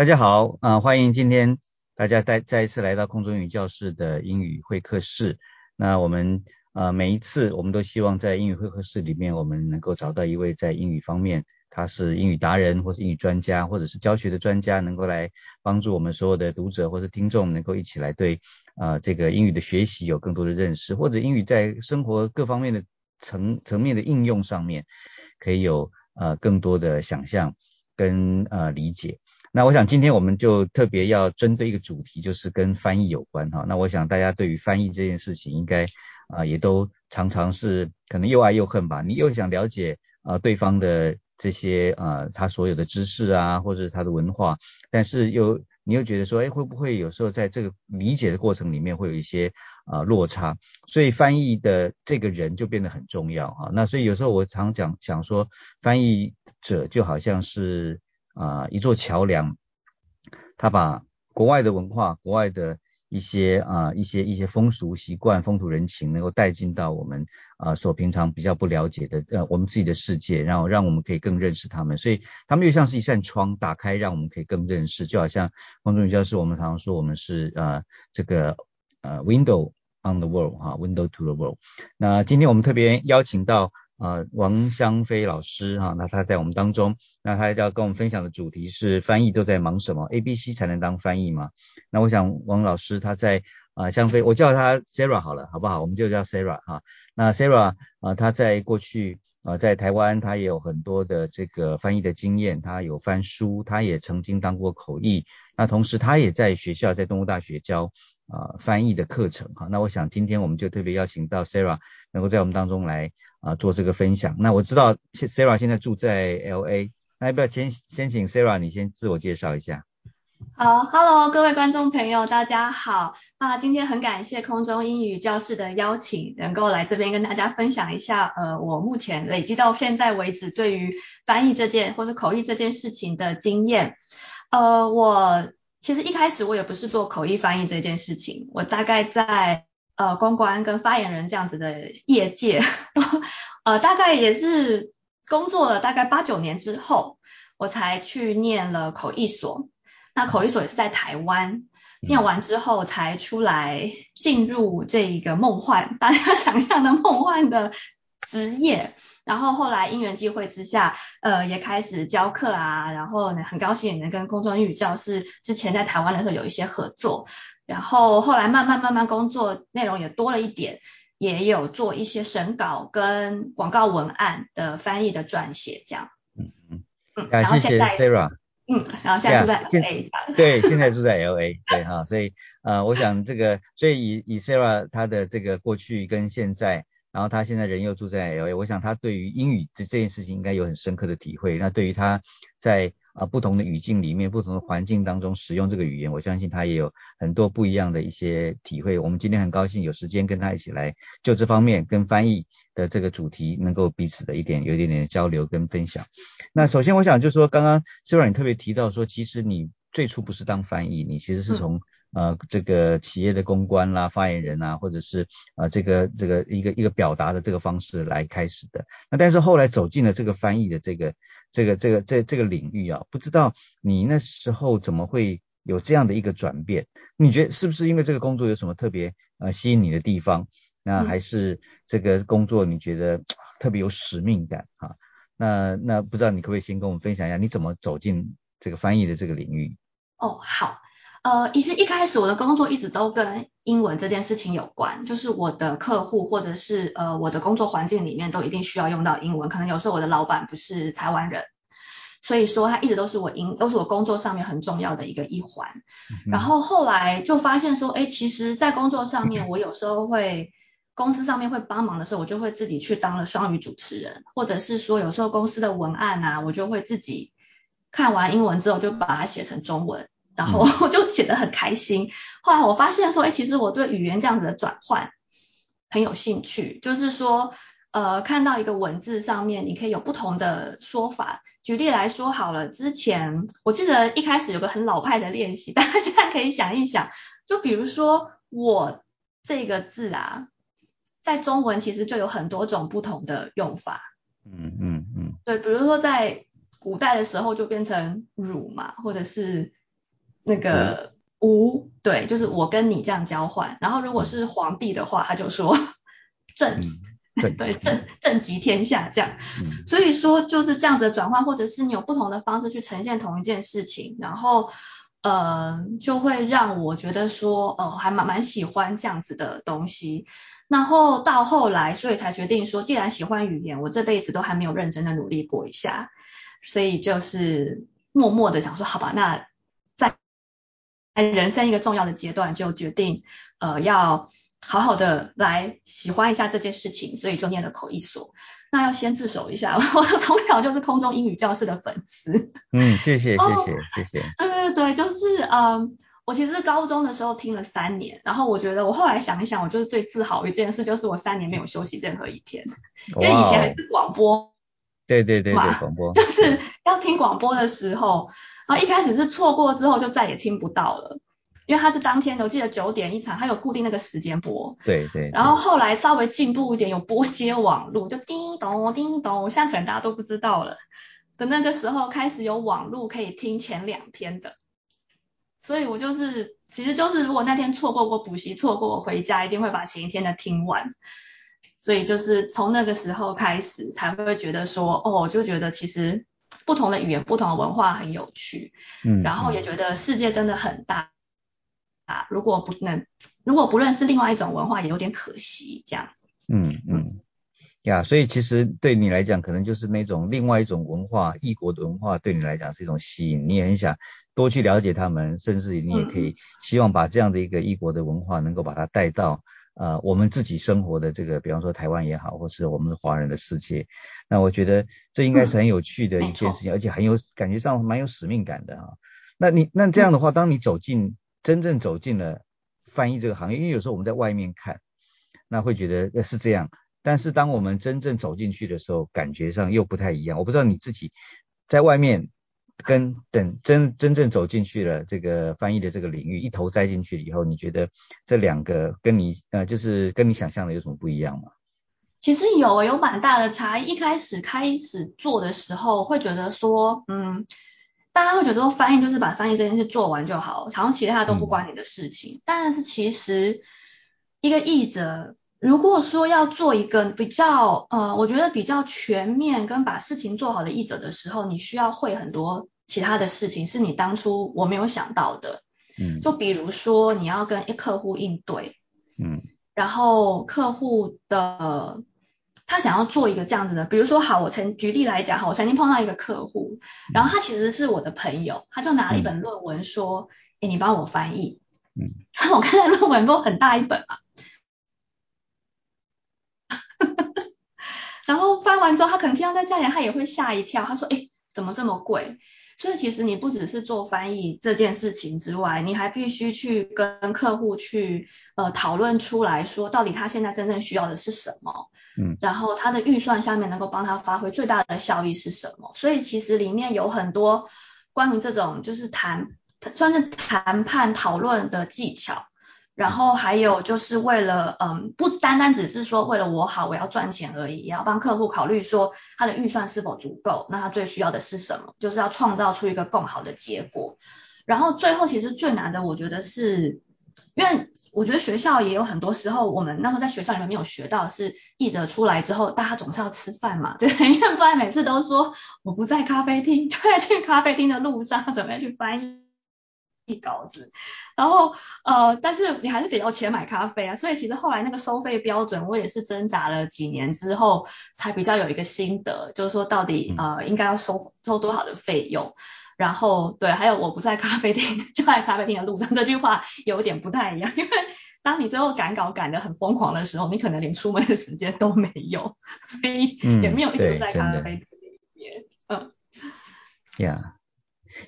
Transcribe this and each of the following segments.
大家好，啊，欢迎今天大家再再一次来到空中英语教室的英语会客室。那我们呃每一次我们都希望在英语会客室里面，我们能够找到一位在英语方面他是英语达人或是英语专家，或者是教学的专家，能够来帮助我们所有的读者或是听众，能够一起来对啊这个英语的学习有更多的认识，或者英语在生活各方面的层层面的应用上面，可以有呃更多的想象跟呃理解。那我想今天我们就特别要针对一个主题，就是跟翻译有关哈。那我想大家对于翻译这件事情，应该啊也都常常是可能又爱又恨吧。你又想了解啊对方的这些啊他所有的知识啊，或者是他的文化，但是又你又觉得说，哎会不会有时候在这个理解的过程里面会有一些啊落差？所以翻译的这个人就变得很重要哈。那所以有时候我常讲想说，翻译者就好像是。啊，一座桥梁，他把国外的文化、国外的一些啊、一些一些风俗习惯、风土人情，能够带进到我们啊所平常比较不了解的呃我们自己的世界，然后让我们可以更认识他们。所以他们又像是一扇窗，打开让我们可以更认识，就好像公众教授，我们常常说我们是呃这个呃 window on the world 哈，window to the world。那今天我们特别邀请到。啊，王香飞老师哈，那他在我们当中，那他要跟我们分享的主题是翻译都在忙什么？A、B、C 才能当翻译吗？那我想王老师他在啊，香飞，我叫他 Sarah 好了，好不好？我们就叫 Sarah 哈。那 Sarah 啊，他在过去啊，在台湾他也有很多的这个翻译的经验，他有翻书，他也曾经当过口译，那同时他也在学校在东吴大学教。啊，翻译的课程哈，那我想今天我们就特别邀请到 Sarah 能够在我们当中来啊做这个分享。那我知道 Sarah 现在住在 LA，那要不要先先请 Sarah 你先自我介绍一下？好，Hello 各位观众朋友，大家好。那今天很感谢空中英语教室的邀请，能够来这边跟大家分享一下，呃，我目前累积到现在为止对于翻译这件或者口译这件事情的经验。呃，我。其实一开始我也不是做口译翻译这件事情，我大概在呃公关跟发言人这样子的业界，呃大概也是工作了大概八九年之后，我才去念了口译所。那口译所也是在台湾，念完之后才出来进入这一个梦幻，大家 想象的梦幻的。职业，然后后来因缘际会之下，呃，也开始教课啊，然后呢，很高兴也能跟公众英语教室之前在台湾的时候有一些合作，然后后来慢慢慢慢工作内容也多了一点，也有做一些审稿跟广告文案的翻译的撰写这样。嗯嗯嗯，然后现在 Sarah，嗯，然后现在住在 LA，对，现在住在 LA，对哈，所以呃，我想这个，所以以以 Sarah 她的这个过去跟现在。然后他现在人又住在 L A，我想他对于英语这这件事情应该有很深刻的体会。那对于他在啊不同的语境里面、不同的环境当中使用这个语言，我相信他也有很多不一样的一些体会。我们今天很高兴有时间跟他一起来就这方面跟翻译的这个主题能够彼此的一点有一点点的交流跟分享。那首先我想就是说，刚刚 Sarah 你特别提到说，其实你最初不是当翻译，你其实是从呃，这个企业的公关啦、发言人啊，或者是呃这个这个一个一个表达的这个方式来开始的。那但是后来走进了这个翻译的这个这个这个这这个领域啊，不知道你那时候怎么会有这样的一个转变？你觉得是不是因为这个工作有什么特别呃吸引你的地方？那还是这个工作你觉得特别有使命感啊？那那不知道你可不可以先跟我们分享一下你怎么走进这个翻译的这个领域？哦，好。呃，其实一开始我的工作一直都跟英文这件事情有关，就是我的客户或者是呃我的工作环境里面都一定需要用到英文。可能有时候我的老板不是台湾人，所以说他一直都是我英都是我工作上面很重要的一个一环。然后后来就发现说，哎，其实，在工作上面我有时候会公司上面会帮忙的时候，我就会自己去当了双语主持人，或者是说有时候公司的文案啊，我就会自己看完英文之后就把它写成中文。然后我 就写得很开心。后来我发现说，哎，其实我对语言这样子的转换很有兴趣。就是说，呃，看到一个文字上面，你可以有不同的说法。举例来说好了，之前我记得一开始有个很老派的练习，大家现在可以想一想。就比如说“我”这个字啊，在中文其实就有很多种不同的用法。嗯嗯嗯。对，比如说在古代的时候就变成“汝”嘛，或者是。那个吴，对，就是我跟你这样交换。然后如果是皇帝的话，他就说 朕。对，正正极天下这样，所以说就是这样子的转换，或者是你有不同的方式去呈现同一件事情，然后呃就会让我觉得说，呃还蛮蛮喜欢这样子的东西。然后到后来，所以才决定说，既然喜欢语言，我这辈子都还没有认真的努力过一下，所以就是默默的想说，好吧，那在人生一个重要的阶段，就决定呃要。好好的来喜欢一下这件事情，所以就念了口译所。那要先自首一下，我从小就是空中英语教室的粉丝。嗯，谢谢 谢谢谢谢。对对对，就是嗯，我其实高中的时候听了三年，然后我觉得我后来想一想，我就是最自豪一件事，就是我三年没有休息任何一天，因为以前还是广播。对对对对，广播。就是要听广播的时候，然后一开始是错过之后就再也听不到了。因为它是当天的，我记得九点一场，它有固定那个时间播。对对。然后后来稍微进步一点，有播接网络，就叮咚叮咚，现在可能大家都不知道了。的那个时候开始有网络可以听前两天的，所以我就是，其实就是如果那天错过过补习，错过回家，一定会把前一天的听完。所以就是从那个时候开始，才会觉得说，哦，就觉得其实不同的语言、不同的文化很有趣。嗯。然后也觉得世界真的很大。啊，如果不能，如果不认识另外一种文化，也有点可惜，这样。嗯嗯，呀，所以其实对你来讲，可能就是那种另外一种文化，异国的文化，对你来讲是一种吸引，你也很想多去了解他们，甚至你也可以希望把这样的一个异国的文化，能够把它带到呃我们自己生活的这个，比方说台湾也好，或是我们华人的世界。那我觉得这应该是很有趣的一件事情，而且很有感觉上蛮有使命感的啊。那你那这样的话，当你走进真正走进了翻译这个行业，因为有时候我们在外面看，那会觉得是这样，但是当我们真正走进去的时候，感觉上又不太一样。我不知道你自己在外面跟等真真正走进去了这个翻译的这个领域，一头栽进去以后，你觉得这两个跟你呃就是跟你想象的有什么不一样吗？其实有有蛮大的差异。一开始开始做的时候，会觉得说，嗯。大家会觉得说翻译就是把翻译这件事做完就好，好像其他都不关你的事情。但是其实一个译者如果说要做一个比较呃，我觉得比较全面跟把事情做好的译者的时候，你需要会很多其他的事情，是你当初我没有想到的。嗯，就比如说你要跟一客户应对，嗯，然后客户的。他想要做一个这样子的，比如说好，我曾举例来讲哈，我曾经碰到一个客户，然后他其实是我的朋友，他就拿了一本论文说，哎，你帮我翻译，嗯，我看那论文都很大一本嘛，然后翻完之后，他可能听到在价钱，他也会吓一跳，他说，哎，怎么这么贵？所以其实你不只是做翻译这件事情之外，你还必须去跟客户去呃讨论出来说，到底他现在真正需要的是什么，嗯，然后他的预算下面能够帮他发挥最大的效益是什么？所以其实里面有很多关于这种就是谈算是谈判讨论的技巧。然后还有就是为了，嗯，不单单只是说为了我好，我要赚钱而已，也要帮客户考虑说他的预算是否足够，那他最需要的是什么，就是要创造出一个更好的结果。然后最后其实最难的，我觉得是，因为我觉得学校也有很多时候，我们那时候在学校里面没有学到，是译者出来之后，大家总是要吃饭嘛，对，因为不然每次都说我不在咖啡厅，就在去咖啡厅的路上，怎么样去翻译。稿子，然后呃，但是你还是得要钱买咖啡啊，所以其实后来那个收费标准，我也是挣扎了几年之后，才比较有一个心得，就是说到底呃应该要收收多少的费用。然后对，还有我不在咖啡厅，就在咖啡厅的路上，这句话有点不太一样，因为当你最后赶稿赶得很疯狂的时候，你可能连出门的时间都没有，所以也没有一直在咖啡厅里面，嗯，Yeah。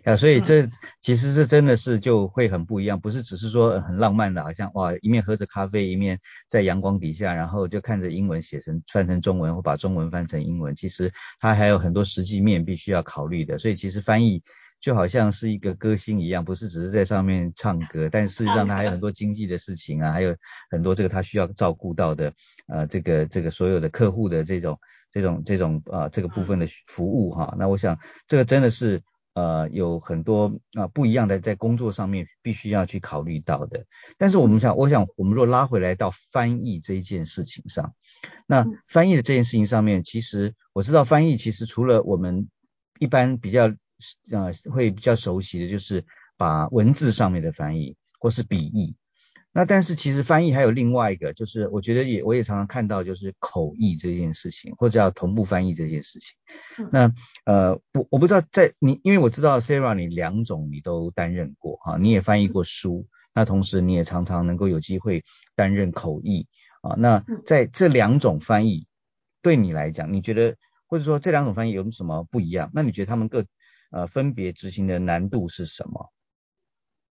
啊，所以这其实这真的是就会很不一样，不是只是说很浪漫的，好像哇一面喝着咖啡，一面在阳光底下，然后就看着英文写成翻成中文或把中文翻成英文，其实它还有很多实际面必须要考虑的。所以其实翻译就好像是一个歌星一样，不是只是在上面唱歌，但事实上它还有很多经济的事情啊，还有很多这个他需要照顾到的呃这个这个所有的客户的这种这种这种呃这个部分的服务哈。那我想这个真的是。呃有很多啊不一样的在工作上面必须要去考虑到的。但是我们想，我想我们若拉回来到翻译这一件事情上，那翻译的这件事情上面，其实我知道翻译其实除了我们一般比较呃会比较熟悉的就是把文字上面的翻译或是笔译。那但是其实翻译还有另外一个，就是我觉得也我也常常看到就是口译这件事情，或者叫同步翻译这件事情。那呃我我不知道在你，因为我知道 Sarah 你两种你都担任过哈，你也翻译过书，那同时你也常常能够有机会担任口译啊。那在这两种翻译对你来讲，你觉得或者说这两种翻译有什么不一样？那你觉得他们各呃分别执行的难度是什么？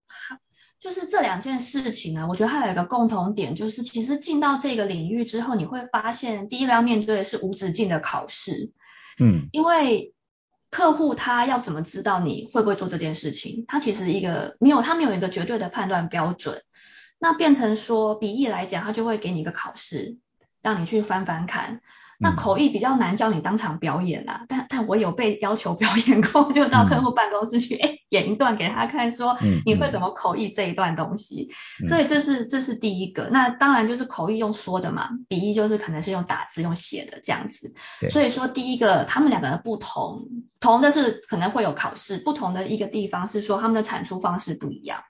就是这两件事情呢，我觉得还有一个共同点，就是其实进到这个领域之后，你会发现，第一个要面对的是无止境的考试，嗯，因为客户他要怎么知道你会不会做这件事情？他其实一个没有，他没有一个绝对的判断标准，那变成说，笔译来讲，他就会给你一个考试，让你去翻翻看。那口译比较难教你当场表演啊，但但我有被要求表演过，就到客户办公室去，哎，演一段给他看，说你会怎么口译这一段东西，所以这是这是第一个。那当然就是口译用说的嘛，笔译就是可能是用打字用写的这样子。所以说第一个他们两个的不同，同的是可能会有考试，不同的一个地方是说他们的产出方式不一样。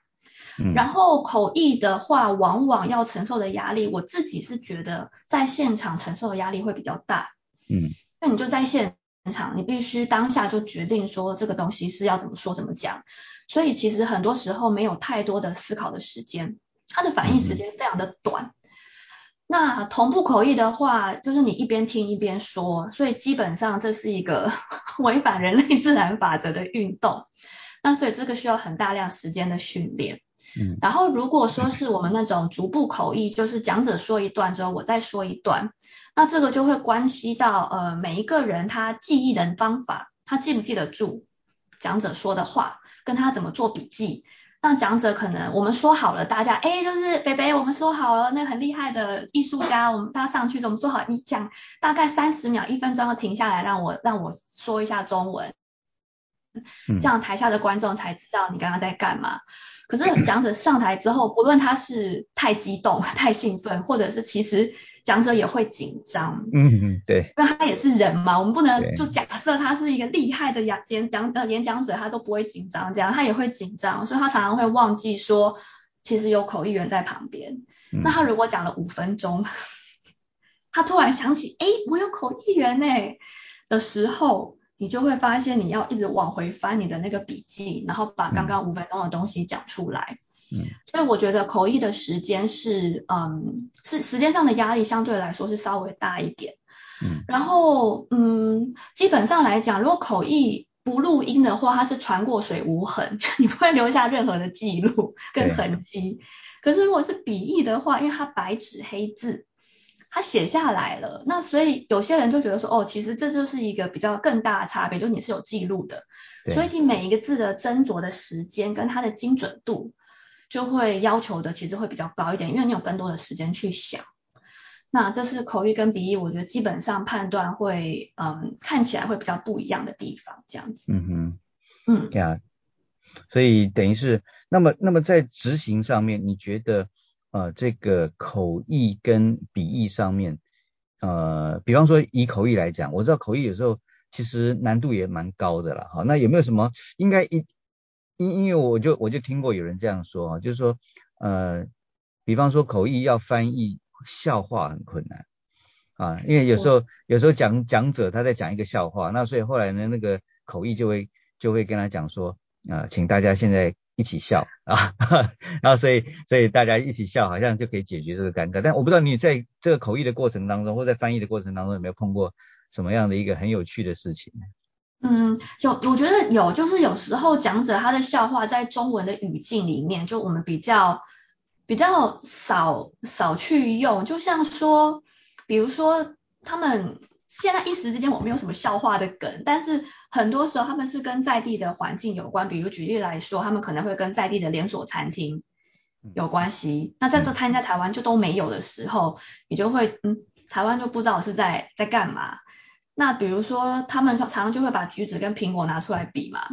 然后口译的话，往往要承受的压力，我自己是觉得在现场承受的压力会比较大。嗯，那你就在现场，你必须当下就决定说这个东西是要怎么说怎么讲，所以其实很多时候没有太多的思考的时间，它的反应时间非常的短。那同步口译的话，就是你一边听一边说，所以基本上这是一个 违反人类自然法则的运动。那所以这个需要很大量时间的训练。嗯，然后如果说是我们那种逐步口译，就是讲者说一段之后，我再说一段，那这个就会关系到呃每一个人他记忆的方法，他记不记得住讲者说的话，跟他怎么做笔记。那讲者可能我们说好了，大家哎就是北北，我们说好了，那很厉害的艺术家，我们大家上去怎么说好？你讲大概三十秒、一分钟要停下来，让我让我说一下中文，这样台下的观众才知道你刚刚在干嘛。可是 讲者上台之后，不论他是太激动、太兴奋，或者是其实讲者也会紧张。嗯嗯，对，因为他也是人嘛，我们不能就假设他是一个厉害的演讲呃演讲者，他都不会紧张，这样他也会紧张，所以他常常会忘记说，其实有口译员在旁边。那他如果讲了五分钟，他突然想起，哎，我有口译员呢的时候。你就会发现，你要一直往回翻你的那个笔记，然后把刚刚五分钟的东西讲出来。嗯，所以我觉得口译的时间是，嗯，是时间上的压力相对来说是稍微大一点。嗯，然后，嗯，基本上来讲，如果口译不录音的话，它是船过水无痕，就你不会留下任何的记录跟痕迹。可是如果是笔译的话，因为它白纸黑字。他写下来了，那所以有些人就觉得说，哦，其实这就是一个比较更大的差别，就是你是有记录的，所以你每一个字的斟酌的时间跟它的精准度，就会要求的其实会比较高一点，因为你有更多的时间去想。那这是口语跟笔译，我觉得基本上判断会，嗯，看起来会比较不一样的地方，这样子。嗯哼，嗯，对啊，所以等于是，那么，那么在执行上面，你觉得？呃，这个口译跟笔译上面，呃，比方说以口译来讲，我知道口译有时候其实难度也蛮高的了，哈，那有没有什么应该一因因为我就我就听过有人这样说啊，就是说，呃，比方说口译要翻译笑话很困难啊，因为有时候有时候讲讲者他在讲一个笑话，那所以后来呢，那个口译就会就会跟他讲说，啊，请大家现在。一起笑 啊，然后所以所以大家一起笑，好像就可以解决这个尴尬。但我不知道你在这个口译的过程当中，或在翻译的过程当中，有没有碰过什么样的一个很有趣的事情？嗯，有，我觉得有，就是有时候讲者他的笑话在中文的语境里面，就我们比较比较少少去用，就像说，比如说他们。现在一时之间我没有什么笑话的梗，但是很多时候他们是跟在地的环境有关，比如举例来说，他们可能会跟在地的连锁餐厅有关系。那在这摊在台湾就都没有的时候，你就会嗯，台湾就不知道是在在干嘛。那比如说他们常常就会把橘子跟苹果拿出来比嘛，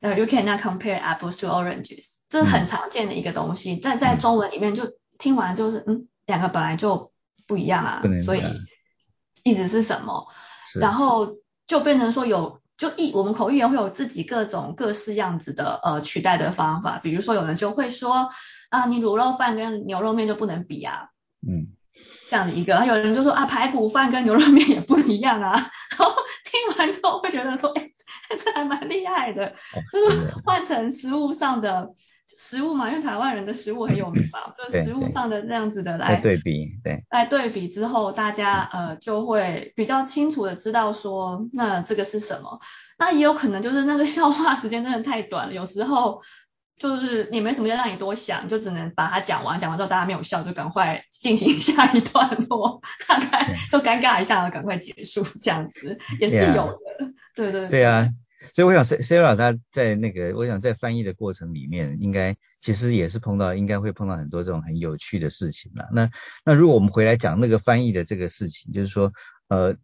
呃，you cannot compare apples to oranges，这是很常见的一个东西，但在中文里面就听完就是嗯，两个本来就不一样啊，所以意思是什么？然后就变成说有就译我们口译员会有自己各种各式样子的呃取代的方法，比如说有人就会说啊，你卤肉饭跟牛肉面就不能比啊，嗯，这样的一个，有人就说啊，排骨饭跟牛肉面也不一样啊，然后听完之后会觉得说，哎，这还蛮厉害的，就是换成食物上的。食物嘛，因为台湾人的食物很有名嘛，就食物上的这样子的来对比，对，来对比之后，大家呃就会比较清楚的知道说，那这个是什么。那也有可能就是那个消化时间真的太短了，有时候就是也没什么要让你多想，就只能把它讲完，讲完之后大家没有笑，就赶快进行 下一段落，大概就尴尬一下，赶快结束这样子，也是有的，对对。对啊。所以我想，Sarah 他在那个，我想在翻译的过程里面，应该其实也是碰到，应该会碰到很多这种很有趣的事情了。那那如果我们回来讲那个翻译的这个事情，就是说，呃，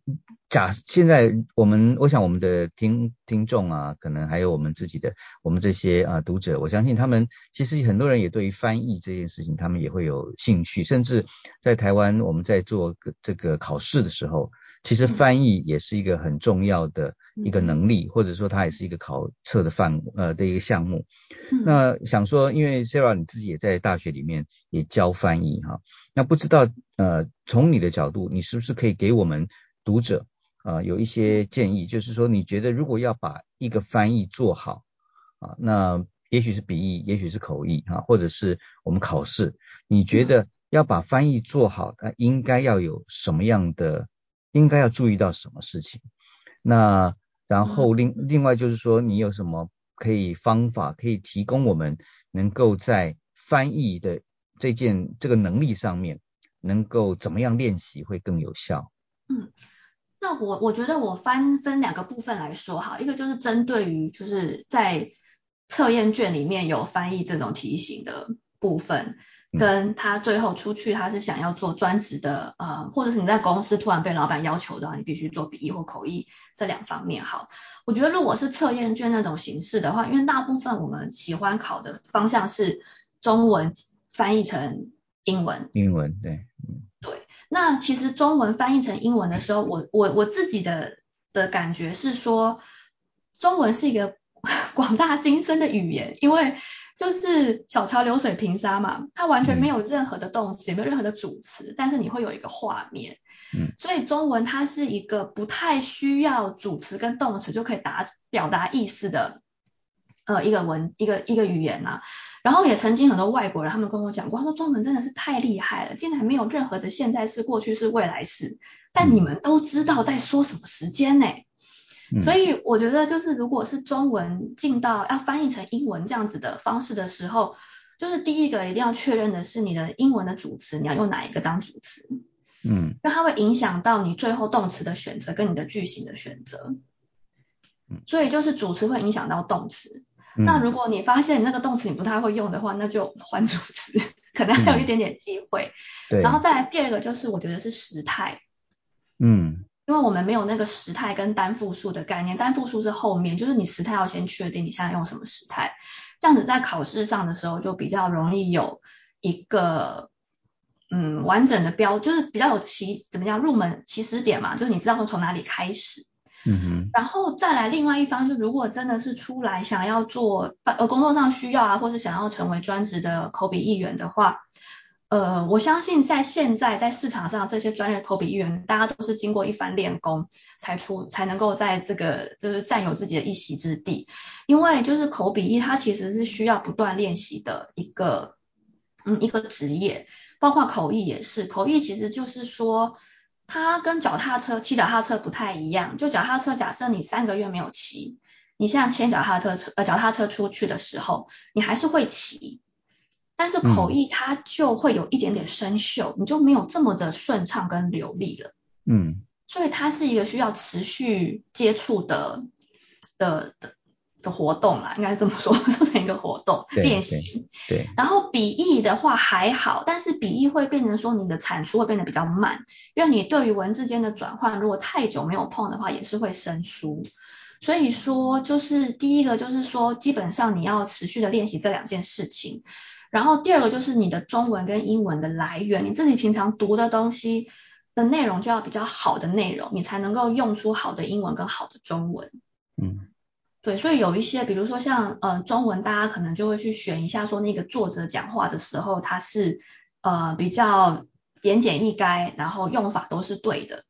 假现在我们，我想我们的听听众啊，可能还有我们自己的，我们这些啊读者，我相信他们其实很多人也对于翻译这件事情，他们也会有兴趣，甚至在台湾我们在做这个考试的时候。其实翻译也是一个很重要的一个能力，或者说它也是一个考测的范呃的一个项目。那想说，因为 Sarah 你自己也在大学里面也教翻译哈，那不知道呃从你的角度，你是不是可以给我们读者啊有一些建议？就是说你觉得如果要把一个翻译做好啊，那也许是笔译，也许是口译哈，或者是我们考试，你觉得要把翻译做好，它应该要有什么样的？应该要注意到什么事情？那然后另另外就是说，你有什么可以方法可以提供我们，能够在翻译的这件这个能力上面，能够怎么样练习会更有效？嗯，那我我觉得我翻分两个部分来说哈，一个就是针对于就是在测验卷里面有翻译这种题型的部分。跟他最后出去，他是想要做专职的，呃，或者是你在公司突然被老板要求的话，你必须做笔译或口译这两方面。好，我觉得如果是测验卷那种形式的话，因为大部分我们喜欢考的方向是中文翻译成英文。英文，对，嗯，对。那其实中文翻译成英文的时候，我我我自己的的感觉是说，中文是一个 广大精深的语言，因为。就是小桥流水平沙嘛，它完全没有任何的动词，也没有任何的主词，但是你会有一个画面。嗯，所以中文它是一个不太需要主词跟动词就可以达表达意思的，呃，一个文一个一个语言啊。然后也曾经很多外国人他们跟我讲过，他说中文真的是太厉害了，竟然没有任何的现在式、过去式、未来式，但你们都知道在说什么时间呢？所以我觉得，就是如果是中文进到要翻译成英文这样子的方式的时候，就是第一个一定要确认的是你的英文的主词，你要用哪一个当主词？嗯，因为它会影响到你最后动词的选择跟你的句型的选择。嗯，所以就是主词会影响到动词。那如果你发现那个动词你不太会用的话，那就换主词，可能还有一点点机会。对。然后再来第二个就是我觉得是时态。嗯。因为我们没有那个时态跟单复数的概念，单复数是后面，就是你时态要先确定你现在用什么时态，这样子在考试上的时候就比较容易有一个嗯完整的标，就是比较有起怎么样入门起始点嘛，就是你知道从哪里开始，嗯哼，然后再来另外一方，就如果真的是出来想要做呃工作上需要啊，或是想要成为专职的口笔译员的话。呃，我相信在现在在市场上，这些专业口笔译员，大家都是经过一番练功才出，才能够在这个就是占有自己的一席之地。因为就是口笔译，它其实是需要不断练习的一个，嗯，一个职业。包括口译也是，口译其实就是说，它跟脚踏车骑脚踏车不太一样。就脚踏车，假设你三个月没有骑，你现在牵脚踏车车呃脚踏车出去的时候，你还是会骑。但是口译它就会有一点点生锈，你就没有这么的顺畅跟流利了。嗯，所以它是一个需要持续接触的的的的活动啦，应该这么说，做成一个活动练习。对。然后笔译的话还好，但是笔译会变成说你的产出会变得比较慢，因为你对于文字间的转换如果太久没有碰的话，也是会生疏。所以说，就是第一个就是说，基本上你要持续的练习这两件事情。然后第二个就是你的中文跟英文的来源，你自己平常读的东西的内容就要比较好的内容，你才能够用出好的英文跟好的中文。嗯，对，所以有一些，比如说像呃中文，大家可能就会去选一下，说那个作者讲话的时候，他是呃比较言简意赅，然后用法都是对的。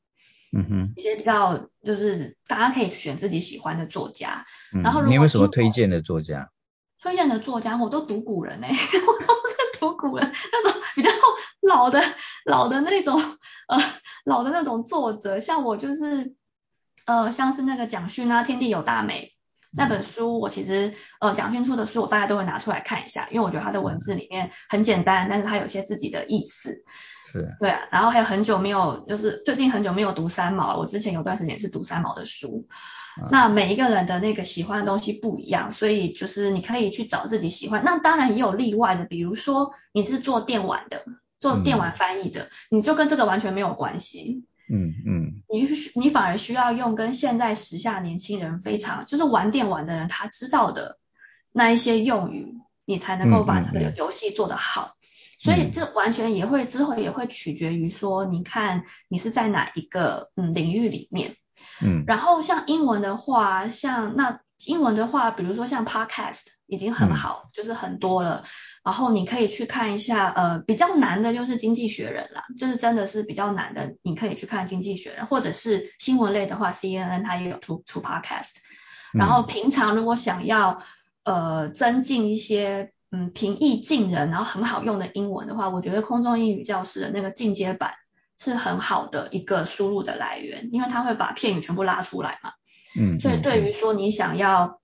嗯哼，一些比较就是大家可以选自己喜欢的作家。嗯然后你有什么推荐的作家？推荐的作家，我都读古人哎、我都是读古人那种比较老的老的那种呃老的那种作者，像我就是呃像是那个蒋勋啊，《天地有大美》那本书，我其实呃蒋勋出的书，我大概都会拿出来看一下，因为我觉得他的文字里面很简单，但是他有些自己的意思。是，对啊，然后还有很久没有，就是最近很久没有读三毛了。我之前有段时间是读三毛的书。啊那每一个人的那个喜欢的东西不一样，所以就是你可以去找自己喜欢。那当然也有例外的，比如说你是做电玩的，做电玩翻译的，你就跟这个完全没有关系。嗯嗯你需你反而需要用跟现在时下年轻人非常就是玩电玩的人他知道的那一些用语，你才能够把这个游戏做得好。所以这完全也会之后也会取决于说，你看你是在哪一个嗯领域里面。嗯然后像英文的话，像那英文的话，比如说像 podcast 已经很好，就是很多了。然后你可以去看一下，呃，比较难的就是《经济学人》啦，就是真的是比较难的，你可以去看《经济学人》，或者是新闻类的话，CNN 它也有出出 podcast。然后平常如果想要呃增进一些嗯平易近人，然后很好用的英文的话，我觉得空中英语教室的那个进阶版是很好的一个输入的来源，因为它会把片语全部拉出来嘛。嗯，所以对于说你想要，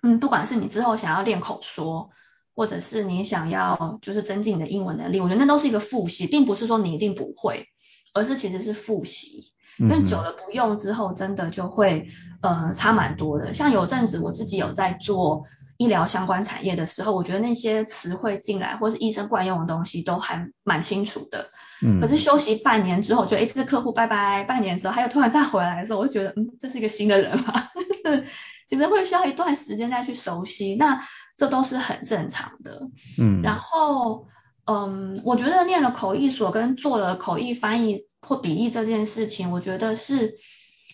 嗯，不管是你之后想要练口说，或者是你想要就是增进你的英文能力，我觉得那都是一个复习，并不是说你一定不会，而是其实是复习。因为久了不用之后，真的就会呃差蛮多的。像有阵子我自己有在做医疗相关产业的时候，我觉得那些词汇进来或是医生惯用的东西都还蛮清楚的。嗯，可是休息半年之后，就一次客户拜拜，半年之后他又突然再回来的时候，我就觉得嗯，这是一个新的人嘛，就是其实会需要一段时间再去熟悉，那这都是很正常的。嗯，然后。嗯，我觉得念了口译所跟做了口译翻译或笔译这件事情，我觉得是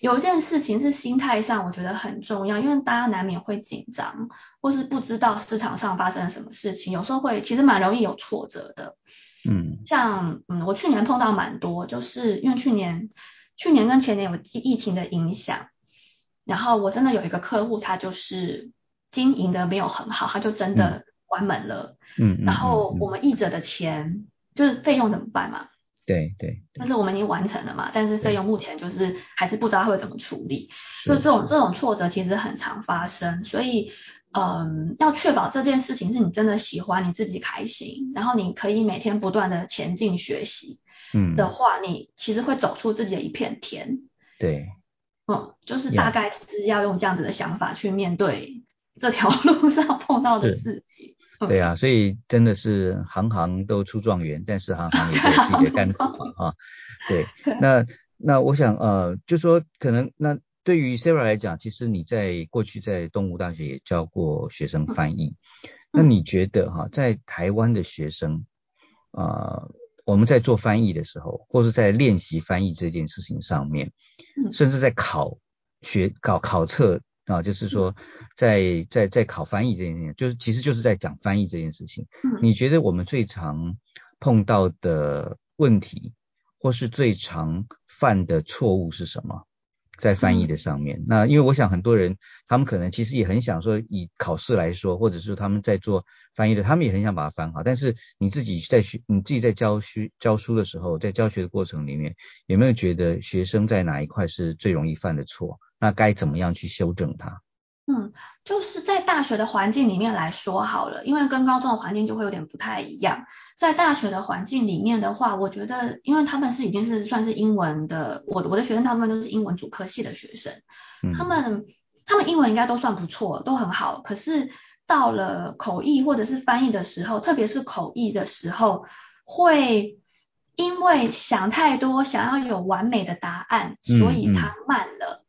有一件事情是心态上，我觉得很重要，因为大家难免会紧张，或是不知道市场上发生了什么事情，有时候会其实蛮容易有挫折的。嗯，像嗯，我去年碰到蛮多，就是因为去年去年跟前年有疫情的影响，然后我真的有一个客户，他就是经营的没有很好，他就真的。关门了，嗯，然后我们译者的钱就是费用怎么办嘛？对对，但是我们已经完成了嘛，但是费用目前就是还是不知道会怎么处理，就这种这种挫折其实很常发生，所以嗯，要确保这件事情是你真的喜欢，你自己开心，然后你可以每天不断的前进学习，嗯。的话，你其实会走出自己的一片天，对，嗯，就是大概是要用这样子的想法去面对这条路上碰到的事情。对啊，所以真的是行行都出状元，但是行行也有自己的甘苦嘛啊。对，那那我想呃，就说可能那对于 Sarah 来讲，其实你在过去在东吴大学也教过学生翻译，那你觉得哈，在台湾的学生啊、呃，我们在做翻译的时候，或是在练习翻译这件事情上面，甚至在考学考考测。啊，就是说在，在在在考翻译这件事情，就是其实就是在讲翻译这件事情。嗯，你觉得我们最常碰到的问题，或是最常犯的错误是什么？在翻译的上面，嗯、那因为我想很多人，他们可能其实也很想说，以考试来说，或者是他们在做翻译的，他们也很想把它翻好。但是你自己在学，你自己在教书教书的时候，在教学的过程里面，有没有觉得学生在哪一块是最容易犯的错？那该怎么样去修正它？嗯，就是在大学的环境里面来说好了，因为跟高中的环境就会有点不太一样。在大学的环境里面的话，我觉得，因为他们是已经是算是英文的，我我的学生大部分都是英文主科系的学生，嗯、他们他们英文应该都算不错，都很好。可是到了口译或者是翻译的时候，特别是口译的时候，会因为想太多，想要有完美的答案，所以他慢了。嗯，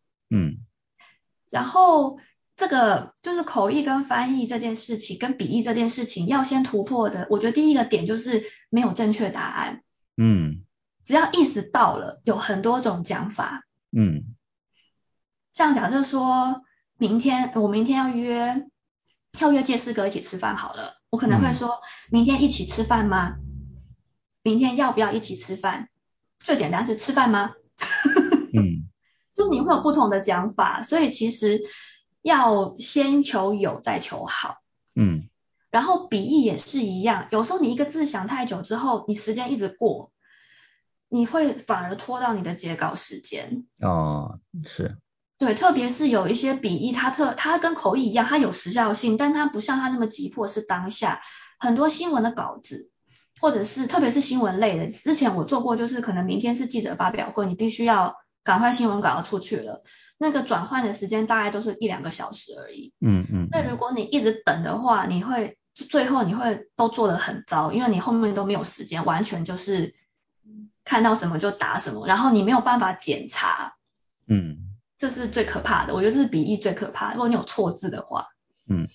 然后这个就是口译跟翻译这件事情，跟笔译这件事情要先突破的，我觉得第一个点就是没有正确答案。嗯只要意识到了，有很多种讲法。嗯像假设说明天我明天要约要约介师哥一起吃饭好了，我可能会嗯说明天一起吃饭吗？明天要不要一起吃饭？最简单是吃饭吗？嗯就你会有不同的讲法，所以其实要先求有再求好。嗯然后笔译也是一样，有时候你一个字想太久之后，你时间一直过，你会反而拖到你的截稿时间。哦是对，特别是有一些笔译，它特它跟口译一样，它有时效性，但它不像它那么急迫，是当下。很多新闻的稿子，或者是特别是新闻类的，之前我做过，就是可能明天是记者发表会，你必须要赶快新闻稿要出去了，那个转换的时间大概都是一两个小时而已。嗯嗯那如果你一直等的话，你会最后你会都做得很糟，因为你后面都没有时间，完全就是看到什么就答什么，然后你没有办法检查，嗯这是最可怕的。我觉得这是笔译最可怕的。如果你有错字的话，嗯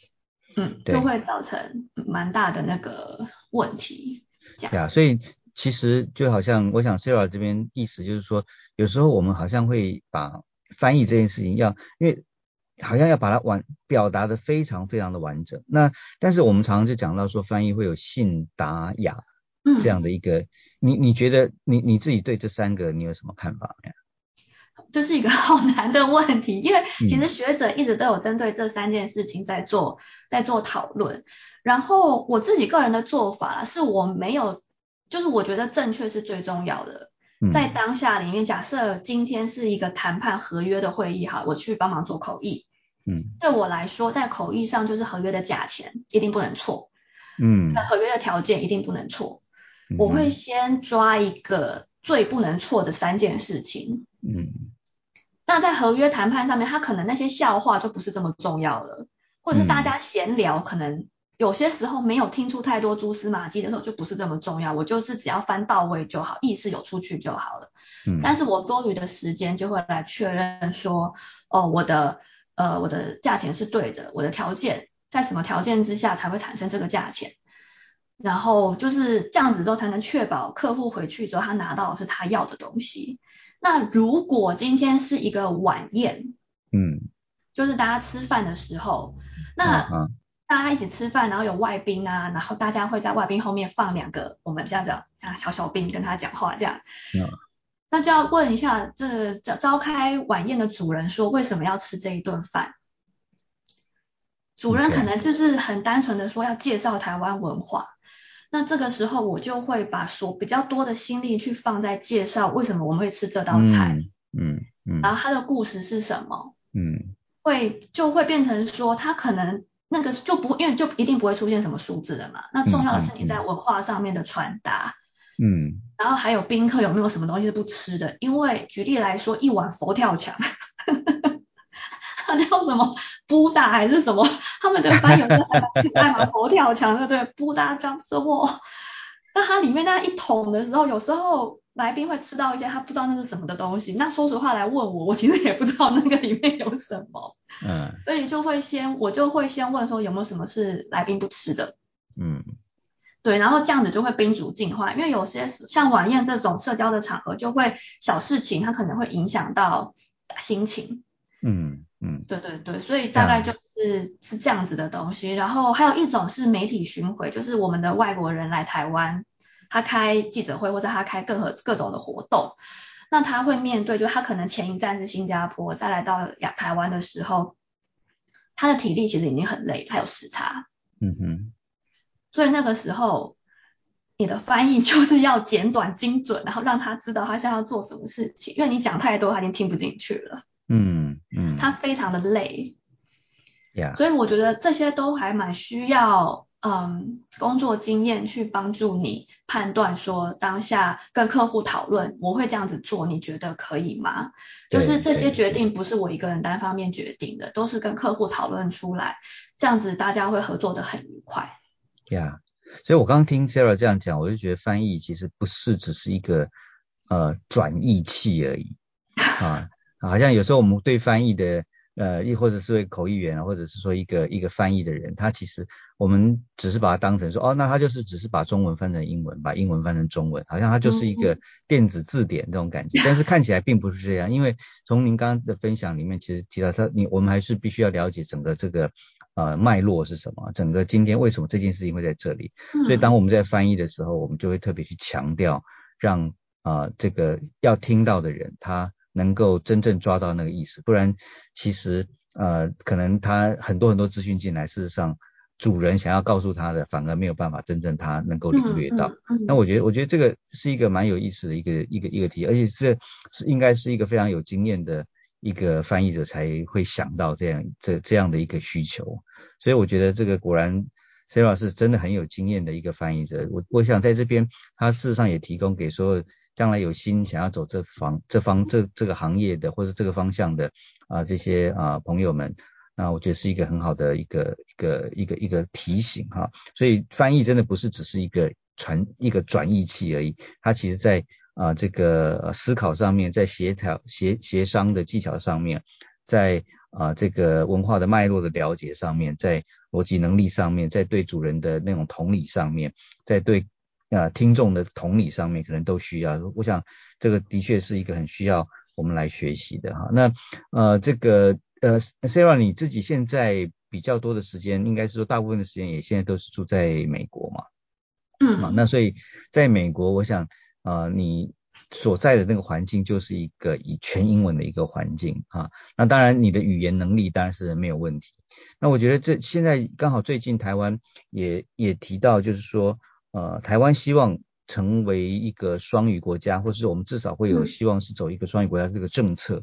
嗯，就会造成蛮大的那个问题。这样，呀，所以其实就好像我想 Sarah 这边意思就是说，有时候我们好像会把翻译这件事情要，因为好像要把它完表达的非常非常的完整。那但是我们常常就讲到说，翻译会有信达雅嗯，这样的一个，你你觉得你你自己对这三个你有什么看法呀？这是一个好难的问题，因为其嗯实学者一直都有针对这三件事情在做在做讨论。然后我自己个人的做法是我没有，就是我觉得正确是最重要的。嗯在当下里面，假设今天是一个谈判合约的会议，哈，我去帮忙做口译。嗯对我来说，在口译上就是合约的价钱一定不能错，嗯那合约的条件一定不能错。嗯我会先抓一个最不能错的三件事情。嗯那在合约谈判上面，他可能那些笑话就不是这么重要了，或者是大家闲聊，可能有些时候没有听出太多蛛丝马迹的时候，就不是这么重要。我就是只要翻到位就好，意思有出去就好了。嗯但是我多余的时间就会来确认说，哦，我的呃我的价钱是对的，我的条件在什么条件之下才会产生这个价钱，然后就是这样子之后才能确保客户回去之后他拿到的是他要的东西。那如果今天是一个晚宴，嗯就是大家吃饭的时候，那啊大家一起吃饭，然后有外宾啊，然后大家会在外宾后面放两个我们这样子这样小小兵跟他讲话这样。嗯那就要问一下，这召召开晚宴的主人说为什么要吃这一顿饭？主人可能就是很单纯的说要介绍台湾文化。那这个时候我就会把所比较多的心力去放在介绍为什么我们会吃这道菜，嗯嗯然后它的故事是什么。嗯会就会变成说，他可能那个就不因为就一定不会出现什么数字的嘛。那重要的是你在文化上面的传达，嗯然后还有宾客有没有什么东西是不吃的？因为举例来说，一碗佛跳墙，它叫什么布达还是什么？他们的翻译有的还蛮爱嘛，佛跳墙对不对？布达 jump the wall。那它里面那一桶的时候，有时候来宾会吃到一些他不知道那是什么的东西。那说实话来问我，我其实也不知道那个里面有什么。嗯 所以就会先，我就会先问说有没有什么是来宾不吃的，嗯对，然后这样子就会宾主尽欢，因为有些像晚宴这种社交的场合，就会小事情它可能会影响到心情，嗯嗯对对对，所以大概就是是这样子的东西。然后还有一种是媒体巡回，就是我们的外国人来台湾，他开记者会或者他开各和各种的活动，那他会面对，就他可能前一站是新加坡，再来到亚台湾的时候，他的体力其实已经很累，还有时差，嗯哼。所以那个时候你的翻译就是要简短精准，然后让他知道他现在要做什么事情，因为你讲太多，他已经听不进去了，嗯嗯，他非常的累。呀所以我觉得这些都还蛮需要，嗯，工作经验去帮助你判断说当下跟客户讨论，我会这样子做，你觉得可以吗？就是这些决定不是我一个人单方面决定的，都是跟客户讨论出来，这样子大家会合作的很愉快。呀所以我刚刚听 Sarah 这样讲，我就觉得翻译其实不是只是一个呃转译器而已啊，好像有时候我们对翻译的呃，亦或者是口译员，或者是说一个一个翻译的人，他其实我们只是把它当成说，哦，那他就是只是把中文翻成英文，把英文翻成中文，好像他就是一个电子字典这种感觉。但是看起来并不是这样，因为从您刚刚的分享里面，其实提到他，你我们还是必须要了解整个这个呃脉络是什么，整个今天为什么这件事情会在这里。所以当我们在翻译的时候，我们就会特别去强调，让啊这个要听到的人他。能够真正抓到那个意思，不然其实呃可能他很多很多资讯进来，事实上主人想要告诉他的，反而没有办法真正他能够领略到。那我觉得我觉得这个是一个蛮有意思的一个一个一个题，而且这是应该是一个非常有经验的一个翻译者才会想到这样这这样的一个需求。所以我觉得这个果然 C 老师真的很有经验的一个翻译者。我我想在这边他事实上也提供给所有。将来有心想要走这方这方这这个行业的或者这个方向的啊这些啊朋友们，那我觉得是一个很好的一个一个一个一个提醒哈。所以翻译真的不是只是一个传一个转译器而已，它其实在啊这个思考上面，在协调协协商的技巧上面，在啊这个文化的脉络的了解上面，在逻辑能力上面，在对主人的那种同理上面，在对。啊，听众的同理上面可能都需要，我想这个的确是一个很需要我们来学习的哈。那呃，这个呃，Sarah 你自己现在比较多的时间，应该是说大部分的时间也现在都是住在美国嘛？嗯。啊，那所以在美国，我想啊，你所在的那个环境就是一个以全英文的一个环境啊。那当然你的语言能力当然是没有问题。那我觉得这现在刚好最近台湾也也提到，就是说。呃，台湾希望成为一个双语国家，或是我们至少会有希望是走一个双语国家这个政策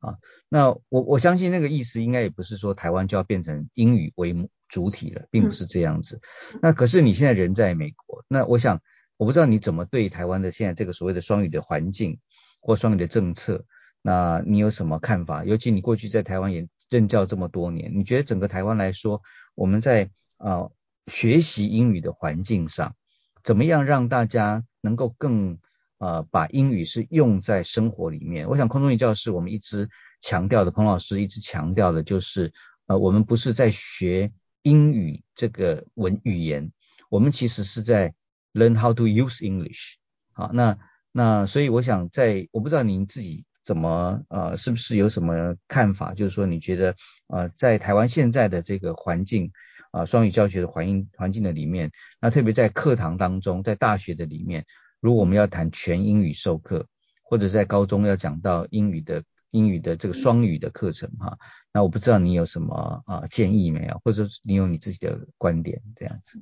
啊。那我我相信那个意思应该也不是说台湾就要变成英语为主体了，并不是这样子。那可是你现在人在美国，那我想我不知道你怎么对台湾的现在这个所谓的双语的环境或双语的政策，那你有什么看法？尤其你过去在台湾也任教这么多年，你觉得整个台湾来说，我们在啊学习英语的环境上？怎么样让大家能够更呃把英语是用在生活里面？我想空中语教室我们一直强调的，彭老师一直强调的就是呃我们不是在学英语这个文语言，我们其实是在 learn how to use English。好，那那所以我想在我不知道您自己怎么呃是不是有什么看法？就是说你觉得呃在台湾现在的这个环境。啊，双语教学的环境环境的里面，那特别在课堂当中，在大学的里面，如果我们要谈全英语授课，或者在高中要讲到英语的英语的这个双语的课程哈，那我不知道你有什么啊建议没有，或者你有你自己的观点这样子。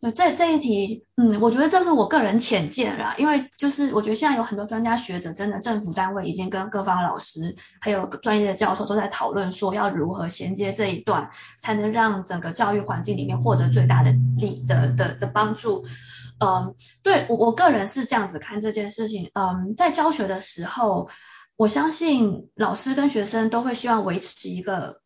对，这这一题，嗯，我觉得这是我个人浅见啦，因为就是我觉得现在有很多专家学者，真的政府单位已经跟各方老师还有专业的教授都在讨论说，要如何衔接这一段，才能让整个教育环境里面获得最大的利的的的帮助。嗯，对我我个人是这样子看这件事情，嗯，在教学的时候，我相信老师跟学生都会希望维持一个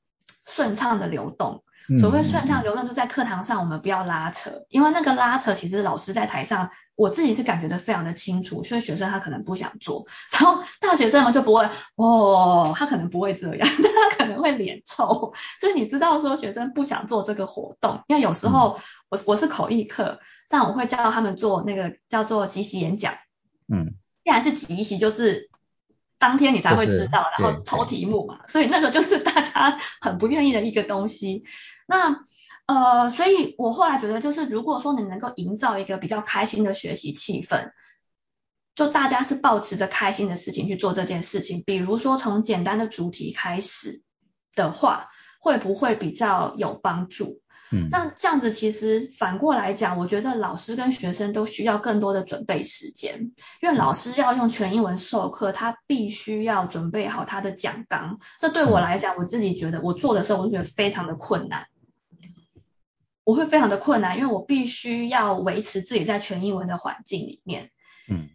顺畅的流动。所谓顺畅流动，就在课堂上我们不要拉扯，因为那个拉扯其实老师在台上，我自己是感觉的非常的清楚，所以学生他可能不想做，然后大学生嘛就不会，哦，他可能不会这样，他可能会脸臭，所以你知道说学生不想做这个活动，因为有时候我我是口译课，但我会教他们做那个叫做即席演讲，嗯，既然是即席就是。当天你才会知道，然后抽题目嘛，所以那个就是大家很不愿意的一个东西。那呃，所以我后来觉得，就是如果说你能够营造一个比较开心的学习气氛，就大家是保持着开心的事情去做这件事情，比如说从简单的主题开始的话，会不会比较有帮助？那这样子其实反过来讲，我觉得老师跟学生都需要更多的准备时间，因为老师要用全英文授课，他必须要准备好他的讲纲。这对我来讲，我自己觉得我做的时候，我就觉得非常的困难，我会非常的困难，因为我必须要维持自己在全英文的环境里面。嗯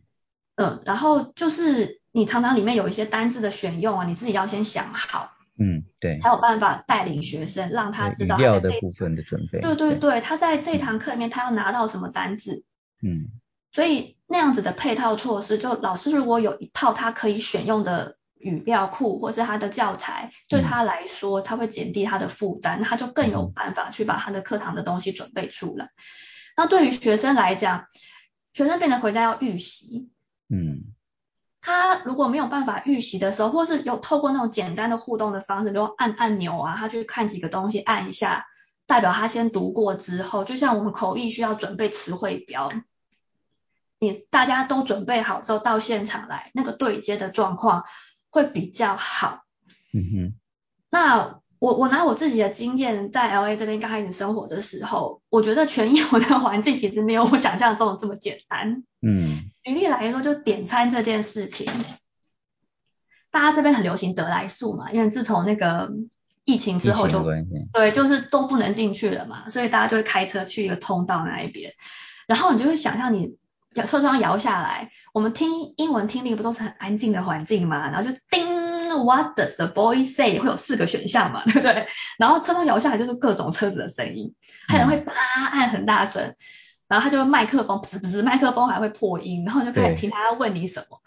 嗯，然后就是你常常里面有一些单字的选用啊，你自己要先想好。嗯，对，才有办法带领学生，让他知道语料的部分的准备。对对对，他在这堂课里面，他要拿到什么单字？嗯，所以那样子的配套措施，就老师如果有一套他可以选用的语料库或是他的教材，对他来说，他会减低他的负担，他就更有办法去把他的课堂的东西准备出来。那对于学生来讲，学生变得回家要预习，嗯，他如果没有办法预习的时候，或是有透过那种简单的互动的方式，比如按按钮啊，他去看几个东西，按一下，代表他先读过之后，就像我们口译需要准备词汇表。你大家都准备好之后到现场来，那个对接的状况会比较好。嗯哼。那我我拿我自己的经验，在 L A 这边刚开始生活的时候，我觉得全英文的环境其实没有我想象中的这么简单。嗯。举例来说，就点餐这件事情，大家这边很流行得来速嘛，因为自从那个疫情之后就对，就是都不能进去了嘛，所以大家就会开车去一个通道那一边，然后你就会想象你。车窗摇下来，我们听英文听力不都是很安静的环境嘛？然后就叮，What does the boy say？会有四个选项嘛，对不对？然后车窗摇下来就是各种车子的声音，还有人会叭按很大声，然后他就麦克风噗噗，麦克风还会破音，然后你就开始听他要问你什么，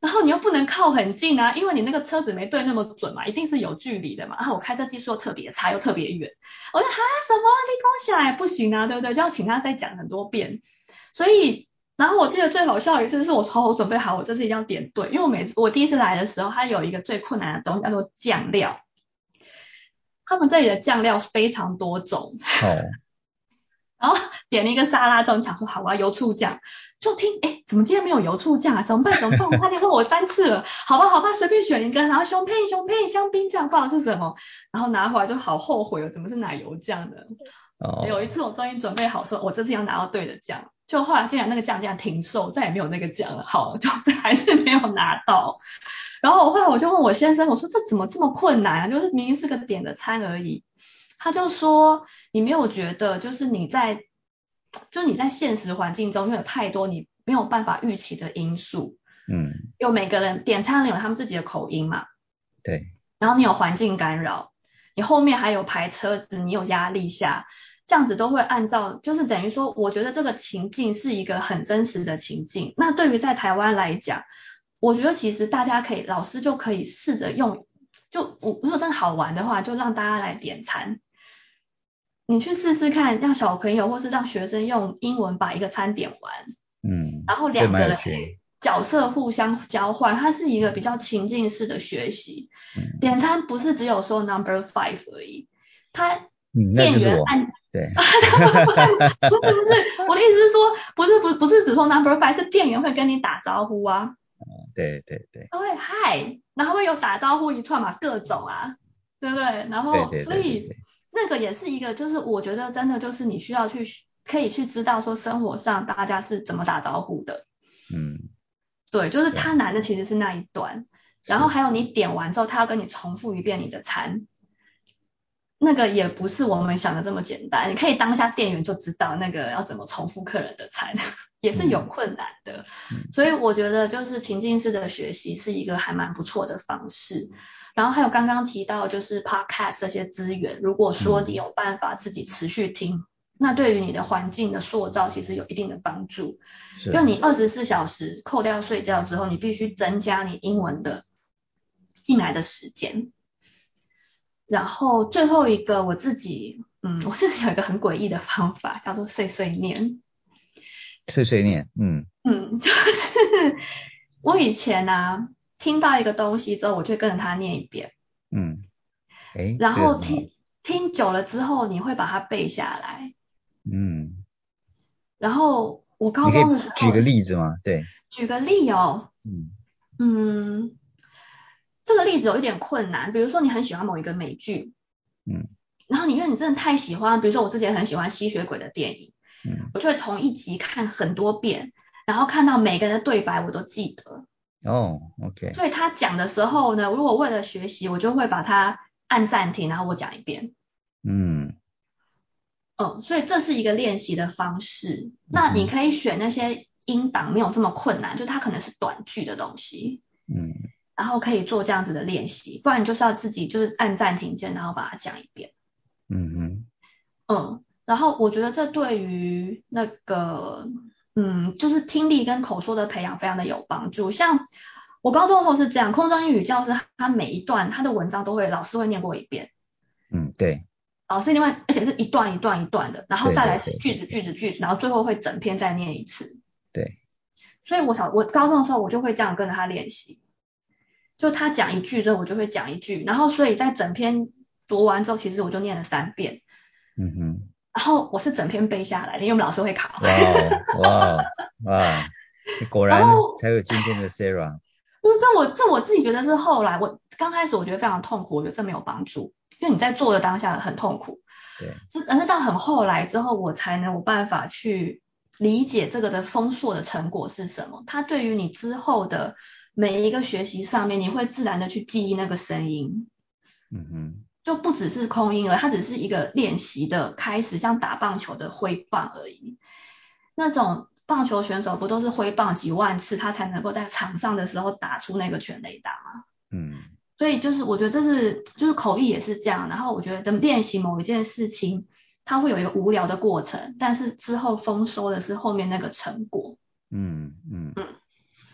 然后你又不能靠很近啊，因为你那个车子没对那么准嘛，一定是有距离的嘛。然后我开车技术又特别差，又特别远，我说哈什么？你跟我来不行啊，对不对？就要请他再讲很多遍，所以。然后我记得最好笑一次是我好好准备好，我这次一定要点对，因为我每次我第一次来的时候，它有一个最困难的东西叫做酱料，他们这里的酱料非常多种。哦。然后点了一个沙拉之后，想说好我要油醋酱，就听哎怎么今天没有油醋酱啊？怎么办？怎么办？他连问我三次了，好吧好吧，随便选一个。然后熊配熊配香槟酱，不知道是什么，然后拿回来就好后悔哦，怎么是奶油酱的？哦。有一次我终于准备好说，我这次要拿到对的酱。就后来竟然那个酱竟然停售，再也没有那个奖了。好，就还是没有拿到。然后我后来我就问我先生，我说这怎么这么困难啊？就是明明是个点的餐而已。他就说你没有觉得，就是你在，就是你在现实环境中，因为有太多你没有办法预期的因素。嗯。有每个人点餐人有他们自己的口音嘛？对。然后你有环境干扰，你后面还有排车子，你有压力下。这样子都会按照，就是等于说，我觉得这个情境是一个很真实的情境。那对于在台湾来讲，我觉得其实大家可以，老师就可以试着用，就我如果真的好玩的话，就让大家来点餐。你去试试看，让小朋友或是让学生用英文把一个餐点完，嗯，然后两个人角色互相交换，它是一个比较情境式的学习。点餐不是只有说 number five 而已，它店员按。对，不 是不是，我的意思是说，不是不不是只说 number five，是店员会跟你打招呼啊。对对对。他会嗨，然后会有打招呼一串嘛，各种啊，对不对？然后所以那个也是一个，就是我觉得真的就是你需要去可以去知道说生活上大家是怎么打招呼的。嗯。对，就是他难的其实是那一段，然后还有你点完之后，他要跟你重复一遍你的餐。那个也不是我们想的这么简单，你可以当下店员就知道那个要怎么重复客人的餐，也是有困难的。所以我觉得就是情境式的学习是一个还蛮不错的方式。然后还有刚刚提到就是 podcast 这些资源，如果说你有办法自己持续听，那对于你的环境的塑造其实有一定的帮助。因为你二十四小时扣掉睡觉之后，你必须增加你英文的进来的时间。然后最后一个我自己，嗯，我自己有一个很诡异的方法，叫做碎碎念。碎碎念，嗯。嗯，就是 我以前呢，听到一个东西之后，我就跟着他念一遍。嗯。哎。然后听听久了之后，你会把它背下来。嗯。然后我高中的时候。举个例子吗？对。举个例哦。嗯。嗯。这个例子有一点困难，比如说你很喜欢某一个美剧，嗯，然后你因为你真的太喜欢，比如说我之前很喜欢吸血鬼的电影，嗯，我就会同一集看很多遍，然后看到每个人的对白我都记得。哦，OK。所以他讲的时候呢，如果为了学习，我就会把它按暂停，然后我讲一遍。嗯，嗯，所以这是一个练习的方式。那你可以选那些音档没有这么困难，就它可能是短句的东西。嗯。然后可以做这样子的练习，不然你就是要自己就是按暂停键，然后把它讲一遍。嗯嗯。嗯，然后我觉得这对于那个，嗯，就是听力跟口说的培养非常的有帮助。像我高中的时候是这样，空中英语教师他每一段他的文章都会老师会念过一遍。嗯，对。老师另外而且是一段一段一段的，然后再来句子句子句子，然后最后会整篇再念一次。对。所以我小我高中的时候我就会这样跟着他练习，就他讲一句之后我就会讲一句，然后所以在整篇读完之后，其实我就念了三遍。嗯哼。然后我是整篇背下来的，因为我们老师会考。哇哇哇！果然才有今天的 Sarah。不是这我这我自己觉得是后来，我刚开始我觉得非常痛苦，我觉得这没有帮助，因为你在做的当下很痛苦。对。这但是到很后来之后，我才能有办法去理解这个的丰硕的成果是什么。它对于你之后的每一个学习上面，你会自然的去记忆那个声音。嗯哼。就不只是空音而它只是一个练习的开始，像打棒球的挥棒而已。那种棒球选手不都是挥棒几万次，他才能够在场上的时候打出那个全垒打吗？嗯。所以就是我觉得这是就是口译也是这样。然后我觉得等练习某一件事情，它会有一个无聊的过程，但是之后丰收的是后面那个成果。嗯嗯嗯。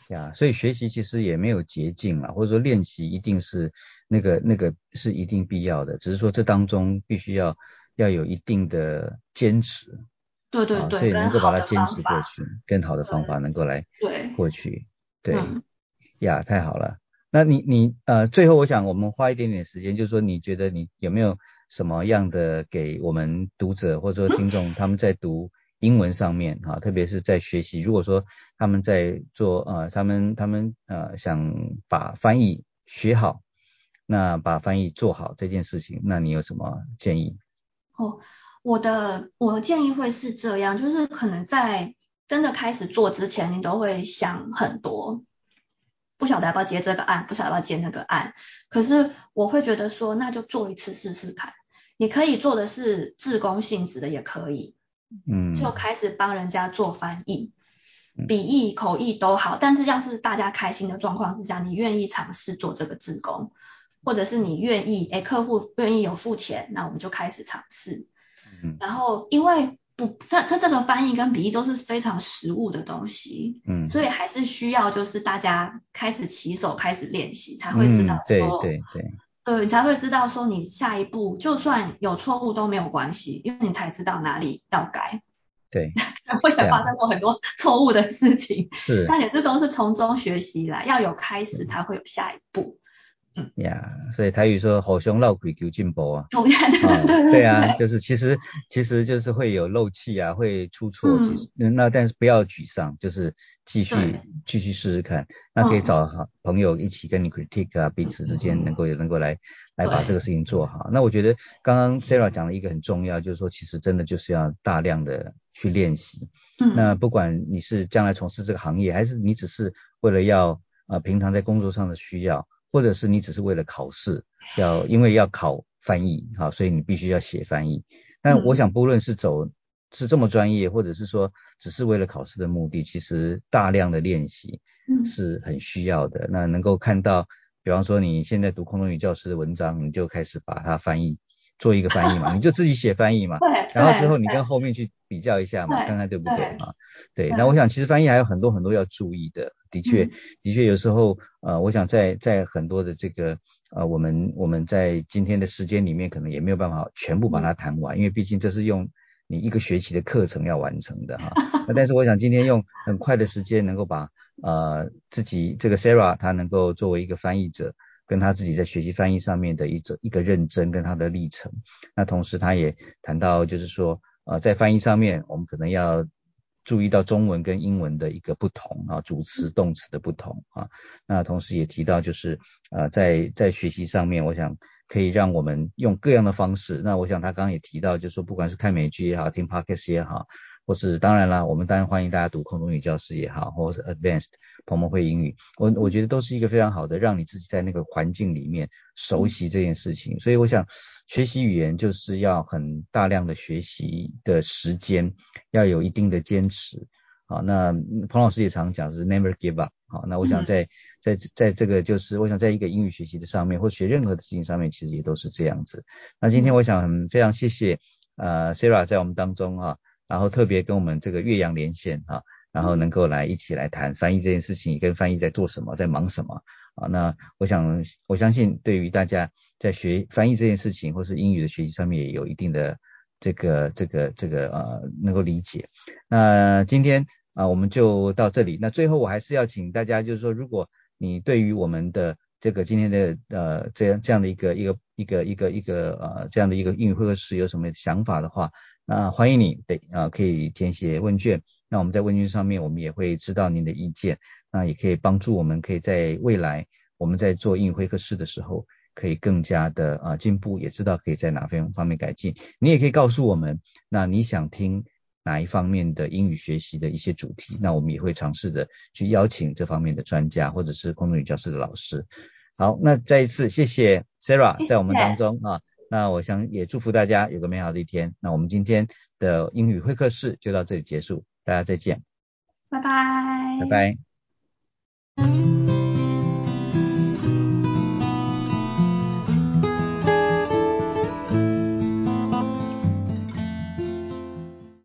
呀，所以学习其实也没有捷径啊，或者说练习一定是。那个那个是一定必要的，只是说这当中必须要要有一定的坚持，对对对，所以能够把它坚持过去，更好的方法能够来对过去，对呀，太好了。那你你呃，最后我想我们花一点点时间，就是说你觉得你有没有什么样的给我们读者或者说听众，他们在读英文上面哈，特别是在学习，如果说他们在做呃，他们他们呃想把翻译学好。那把翻译做好这件事情，那你有什么建议？哦，我的我的建议会是这样，就是可能在真的开始做之前，你都会想很多，不晓得要不要接这个案，不晓得要不要接那个案。可是我会觉得说，那就做一次试试看。你可以做的是自工性质的，也可以，嗯，就开始帮人家做翻译，笔译、口译都好。但是要是大家开心的状况之下，你愿意尝试做这个自工。或者是你愿意，哎，客户愿意有付钱，那我们就开始尝试。嗯，然后因为不，这这这个翻译跟笔译都是非常实务的东西，嗯，所以还是需要就是大家开始起手，开始练习，才会知道说，对对对，对，你才会知道说你下一步就算有错误都没有关系，因为你才知道哪里要改。对，会也发生过很多 错误的事情，是，但也这都是从中学习来，要有开始才会有下一步。呀，所以台语说好胸闹鬼求进步啊，对对对对啊，就是其实其实就是会有漏气啊，会出错，其实那但是不要沮丧，就是继续继续试试看，那可以找好朋友一起跟你 critique 啊，彼此之间能够也能够来来把这个事情做好。那我觉得刚刚 Sarah 讲了一个很重要，就是说其实真的就是要大量的去练习。嗯，那不管你是将来从事这个行业，还是你只是为了要呃平常在工作上的需要。或者是你只是为了考试，要因为要考翻译，好，所以你必须要写翻译。但我想，不论是走是这么专业，或者是说只是为了考试的目的，其实大量的练习是很需要的。那能够看到，比方说你现在读空中语教师的文章，你就开始把它翻译。做一个翻译嘛，你就自己写翻译嘛，然后之后你跟后面去比较一下嘛，看看对不对啊？对，那我想其实翻译还有很多很多要注意的，的确，的确有时候呃，我想在在很多的这个呃，我们我们在今天的时间里面可能也没有办法全部把它谈完，因为毕竟这是用你一个学期的课程要完成的哈。那但是我想今天用很快的时间能够把呃自己这个 Sarah 她能够作为一个翻译者。跟他自己在学习翻译上面的一种一个认真跟他的历程，那同时他也谈到就是说，呃，在翻译上面我们可能要注意到中文跟英文的一个不同啊，主词动词的不同啊，那同时也提到就是呃，在在学习上面，我想可以让我们用各样的方式，那我想他刚刚也提到就是说，不管是看美剧也好，听 podcast 也好。或是当然啦，我们当然欢迎大家读空中语教师也好，或者是 Advanced 彭彭会英语，我我觉得都是一个非常好的，让你自己在那个环境里面熟悉这件事情。所以我想学习语言就是要很大量的学习的时间，要有一定的坚持。好，那彭老师也常讲是 Never give up。好，那我想在在在这个就是我想在一个英语学习的上面，或学任何的事情上面，其实也都是这样子。那今天我想非常谢谢呃 Sarah 在我们当中哈。然后特别跟我们这个岳阳连线啊，然后能够来一起来谈翻译这件事情，跟翻译在做什么，在忙什么啊？那我想我相信对于大家在学翻译这件事情，或是英语的学习上面也有一定的这个这个这个呃能够理解。那今天啊我们就到这里。那最后我还是要请大家就是说，如果你对于我们的这个今天的呃这样这样的一个一个一个一个一个呃这样的一个英语会客室有什么想法的话，那欢迎你对啊可以填写问卷。那我们在问卷上面，我们也会知道您的意见，那也可以帮助我们，可以在未来我们在做英语会客室的时候，可以更加的啊进步，也知道可以在哪方方面改进。你也可以告诉我们，那你想听哪一方面的英语学习的一些主题，那我们也会尝试着去邀请这方面的专家或者是空中语教室的老师。好，那再一次谢谢 Sarah 在我们当中啊，那我想也祝福大家有个美好的一天。那我们今天的英语会客室就到这里结束。大家再见，拜拜，拜拜。